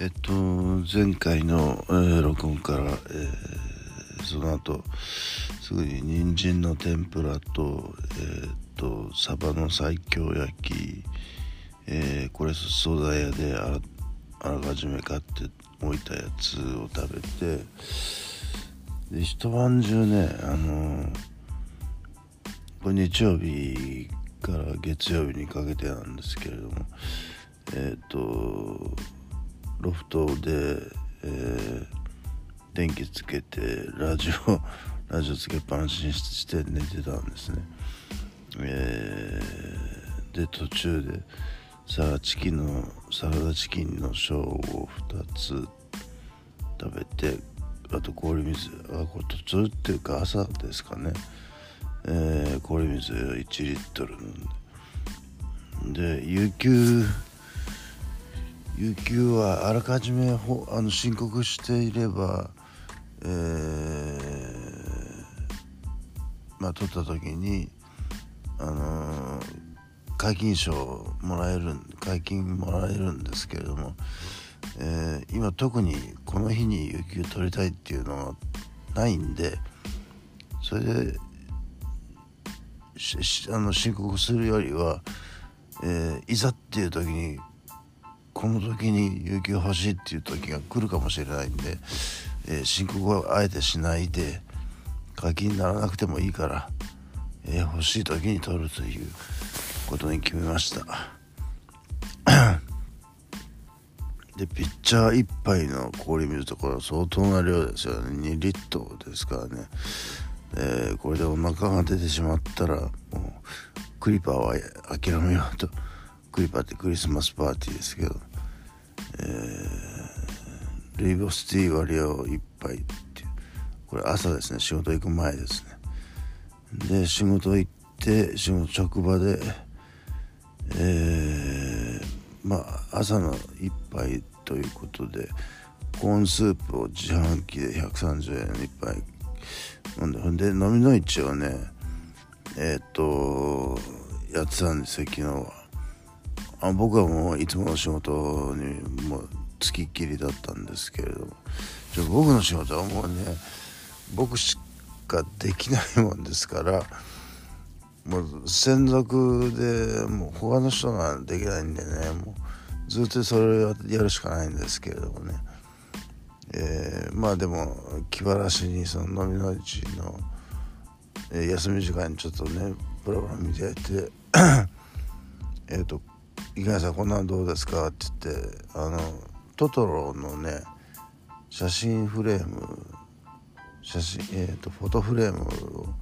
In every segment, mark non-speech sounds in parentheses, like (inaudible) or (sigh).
えっと前回の、えー、録音から、えー、その後すぐに人参の天ぷらと,、えー、っとサバの西京焼き、えー、これ惣菜屋であらかじめ買っておいたやつを食べてで一晩中ねあのこれ日曜日から月曜日にかけてなんですけれどもえっ、とロフトで、えー、電気つけてラジオ (laughs) ラジオつけっぱなしにして寝てたんですね、えー、で途中でサラチキンのサラダチキンのショーを2つ食べてあと氷水あこれ途中っていうか朝ですかね、えー、氷水1リットル飲んで。で有給有給はあらかじめほあの申告していれば、えー、まあ取った時に、あのー、解禁賞もらえる解禁もらえるんですけれども、えー、今特にこの日に有給取りたいっていうのはないんでそれであの申告するよりは、えー、いざっていう時にこの時に有給欲しいっていう時が来るかもしれないんで、えー、申告はあえてしないで課金にならなくてもいいから、えー、欲しい時に取るということに決めました。(coughs) でピッチャー1杯の氷水ところ相当な量ですよね。2リットルですからね、え、これでお腹が出てしまったらもうクリパーは諦めようと。クリパーってクリスマスパーティーですけど。えー、ルイボスティー割りを1杯っていう。これ朝ですね。仕事行く前ですね。で仕事行って仕事職場でえー、まあ朝の1杯ということでコーンスープを自販機で130円1杯。飲んでほんで飲みの市をねえっ、とやってたんですよ昨日は。あ僕はもういつもの仕事にもうつきっきりだったんですけれども。僕の仕事はもうね僕しかできないもんですからもう専属でもう他の人ができないんでねもうずっとそれをやるしかないんですけれどもね、えー、まあでも気晴らしにその飲みの市の、えー、休み時間にちょっとねプログラム見てやってえっと「池谷さんこんなんどうですか?」って言ってあのトトロのね写真フレーム写真えっ、ー、とフォトフレームを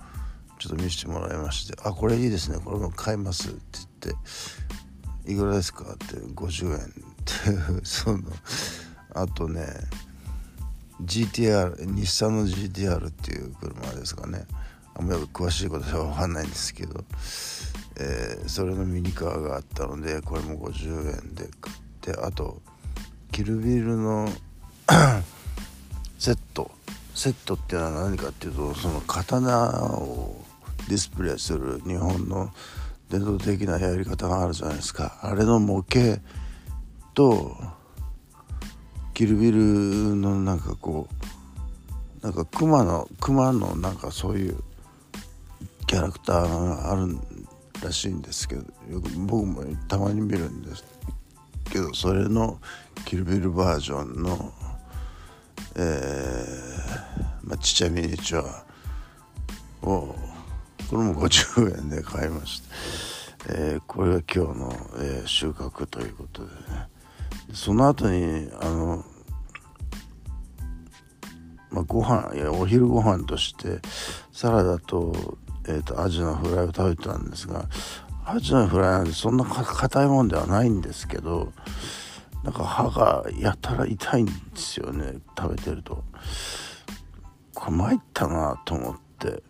ちょっと見せてもらいまして「あこれいいですねこれも買います」って言って「いくらですか?」って50円って (laughs) そのあとね GTR 日産の GTR っていう車ですかねあんまり詳しいことは分かんないんですけどえー、それのミニカーがあったのでこれも50円で買ってあとキルビルの (coughs) セットセットっていうのは何かっていうとその刀をディスプレイする日本の伝統的なやり方があるじゃないですか。あれの模型とキルビルのなんかこうなんか熊の熊のなんかそういうキャラクターがあるんらしいんですけどよく僕もたまに見るんですけどそれのキルビルバージョンの、えーまあ、ちっちゃいミニチュアをこれも50円で買いました、えー、これが今日の、えー、収穫ということでね。その後にあのまあ、ご飯いやお昼ご飯としてサラダとえーと、アジのフライを食べてたんですがアジのフライなんてそんな硬いもんではないんですけどなんか歯がやたら痛いんですよね食べてると。これ参ったなと思って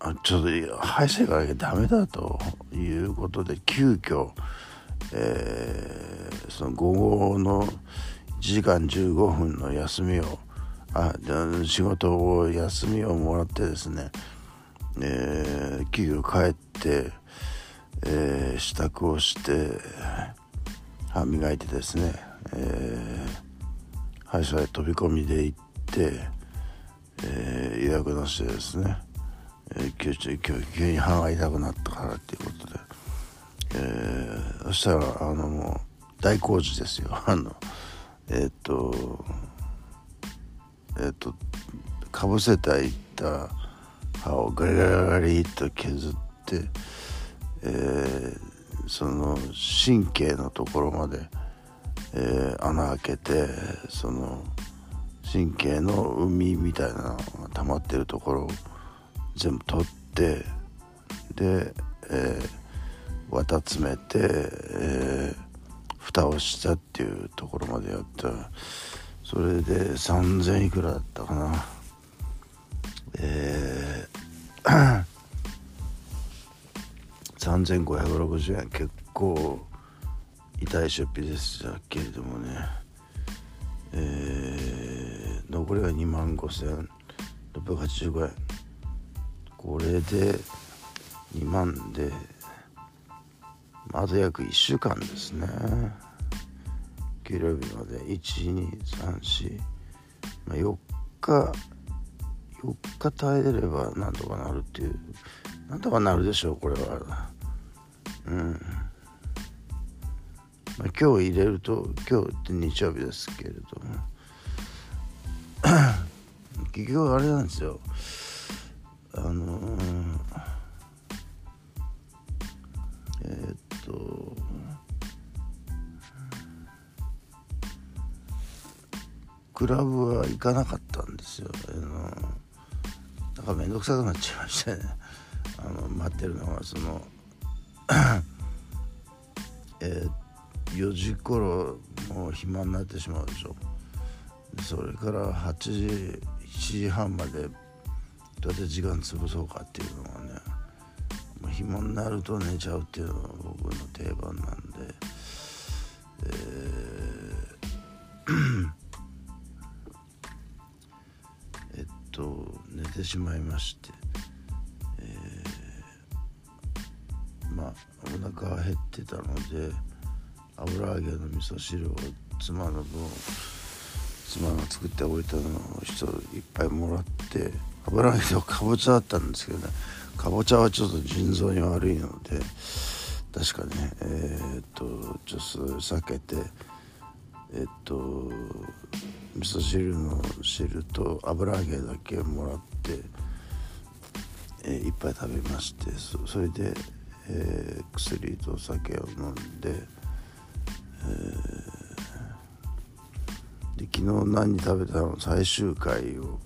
あちょっと歯医者かなきゃダメだということで急遽、えー、その午後の1時間15分の休みをあ仕事を休みをもらってですねえー、企業帰って、えー、支度をして歯磨いてですねえー、歯医者へ飛び込みで行って、えー、予約なしでですね、えー、急急急に歯が痛くなったからっていうことで、えー、そしたらあのもう大工事ですよ。(laughs) あのえっ、とえっ、とかぶせていった歯をガリガリガリっと削って、えー、その神経のところまで、えー、穴開けてその神経の海みたいなのが溜まってるところを全部取ってで、えー、綿詰めて、えー、蓋をしたっていうところまでやった。それで3000いくらだったかな。えー、3560円。結構痛い出費でしたけれどもね。えー、残りが2万5685円。これで2万でまず約1週間ですね。給料日まで。1234、まあ、4日4日耐えればなんとかなるっていう。なんとかなるでしょうこれは。うん。まあ、今日入れると今日って日曜日ですけれども。(coughs) 結局あれなんですよ。あのー、えー、っとクラブは行かなかったんですよ、あのなんか面倒くさくなっちゃいましたね。あの待ってるのがその (coughs) えー、4時頃もう暇になってしまうでしょ。それから8時7時半までどうやって時間潰そうかっていうのがねもう暇になると寝ちゃうっていうのが僕の定番なんで、えー (coughs) えっと寝てしまいまして、が減ってたので油揚げの味噌汁を妻の分妻が作っておいたのを人いっぱいもらって油揚げとかぼちゃだったんですけどね。かぼちゃはちょっと腎臓に悪いので確かねえー、っとちょっと避けてえっと味噌汁の汁と油揚げだけもらって、えー、いっぱい食べましてそれで、えー、薬と酒を飲んで。で昨日何食べたの最終回を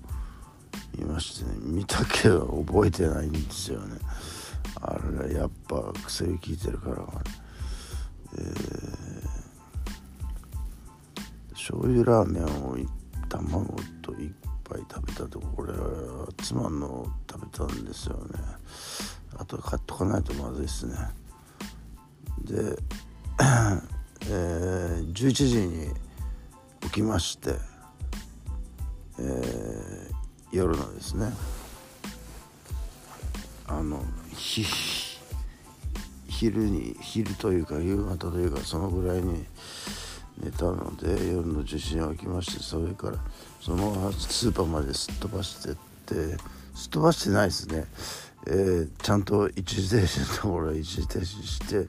見ましてね見たけど覚えてないんですよねあれやっぱ薬効いてるからかねえー、醤油ラーメンを卵といっぱい食べたとこれは妻の食べたんですよねあと買っとかないとまずいっすね。で (clears throat) えー、11時に起きまして、えー、夜のですね。あの昼に昼というか夕方というかそのぐらいに寝たので夜の11時に起きましてそれからそのままスーパーまですっ飛ばしてってすっ飛ばしてないですね、えー、ちゃんと一時停止のところは一時停止して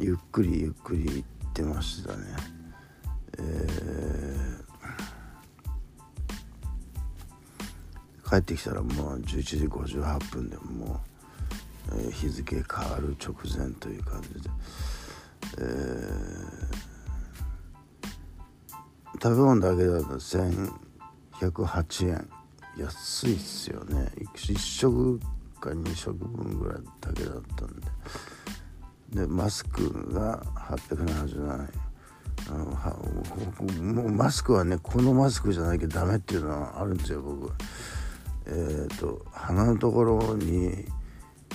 ゆっくりゆっくり行ってましたね。えー、帰ってきたらもう11時58分でもう、え、日付変わる直前という感じで、えー、食べ物だけだと1108円。安いっすよね。1食か2食分ぐらいだけだったんで。でマスクが877円。あのはもうマスクはねこのマスクじゃなきゃダメっていうのはあるんですよ僕。えっ、ー、と鼻のところに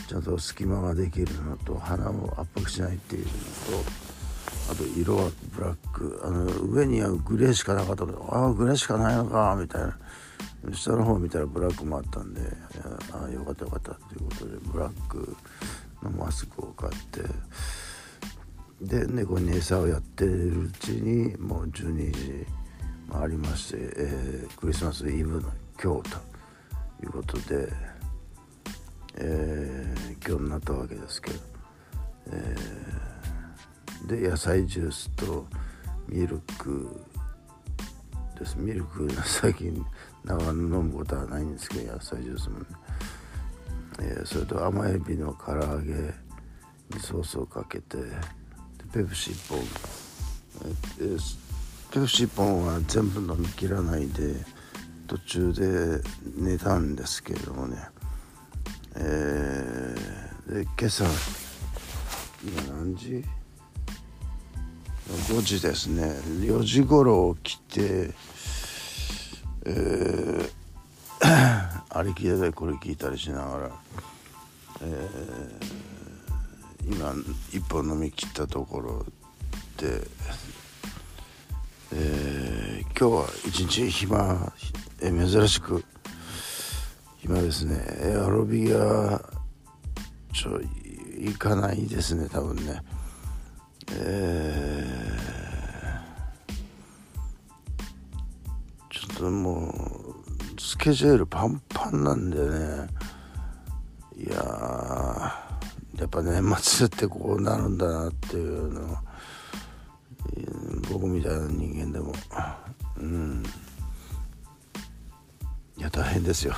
ちゃんと隙間ができるのと鼻を圧迫しないっていうのとあと色はブラック。あの上にはグレーしかなかったけどああグレーしかないのかみたいな。下の方見たらブラックもあったんでああよかったよかったということでブラックのマスクを買ってで猫に餌をやってるうちにもう12時回りまして、えー、クリスマスイブの今日ということで、えー、今日になったわけですけど、えー、で野菜ジュースとミルクです。ミルク最近なかなか飲むことはないんですけど野菜ジュースもね、えー、それと甘エビの唐揚げにソースをかけてペプシーポン、えー、ペプシーポンは全部飲みきらないで途中で寝たんですけれどもね、えー、で今朝今何時？5時ですね。4時頃起きてえー、(coughs) ありきでこれ聞いたりしながら、えー、今一本飲み切ったところで、えー、今日は一日暇、えー、珍しく暇ですね。エアロビアちょ行かないですね多分ね。えー、ちょっともうスケジュールパンパンなんでね。いややっぱ年末ってこうなるんだなっていうの僕みたいな人間でも。うん。いや大変ですよ。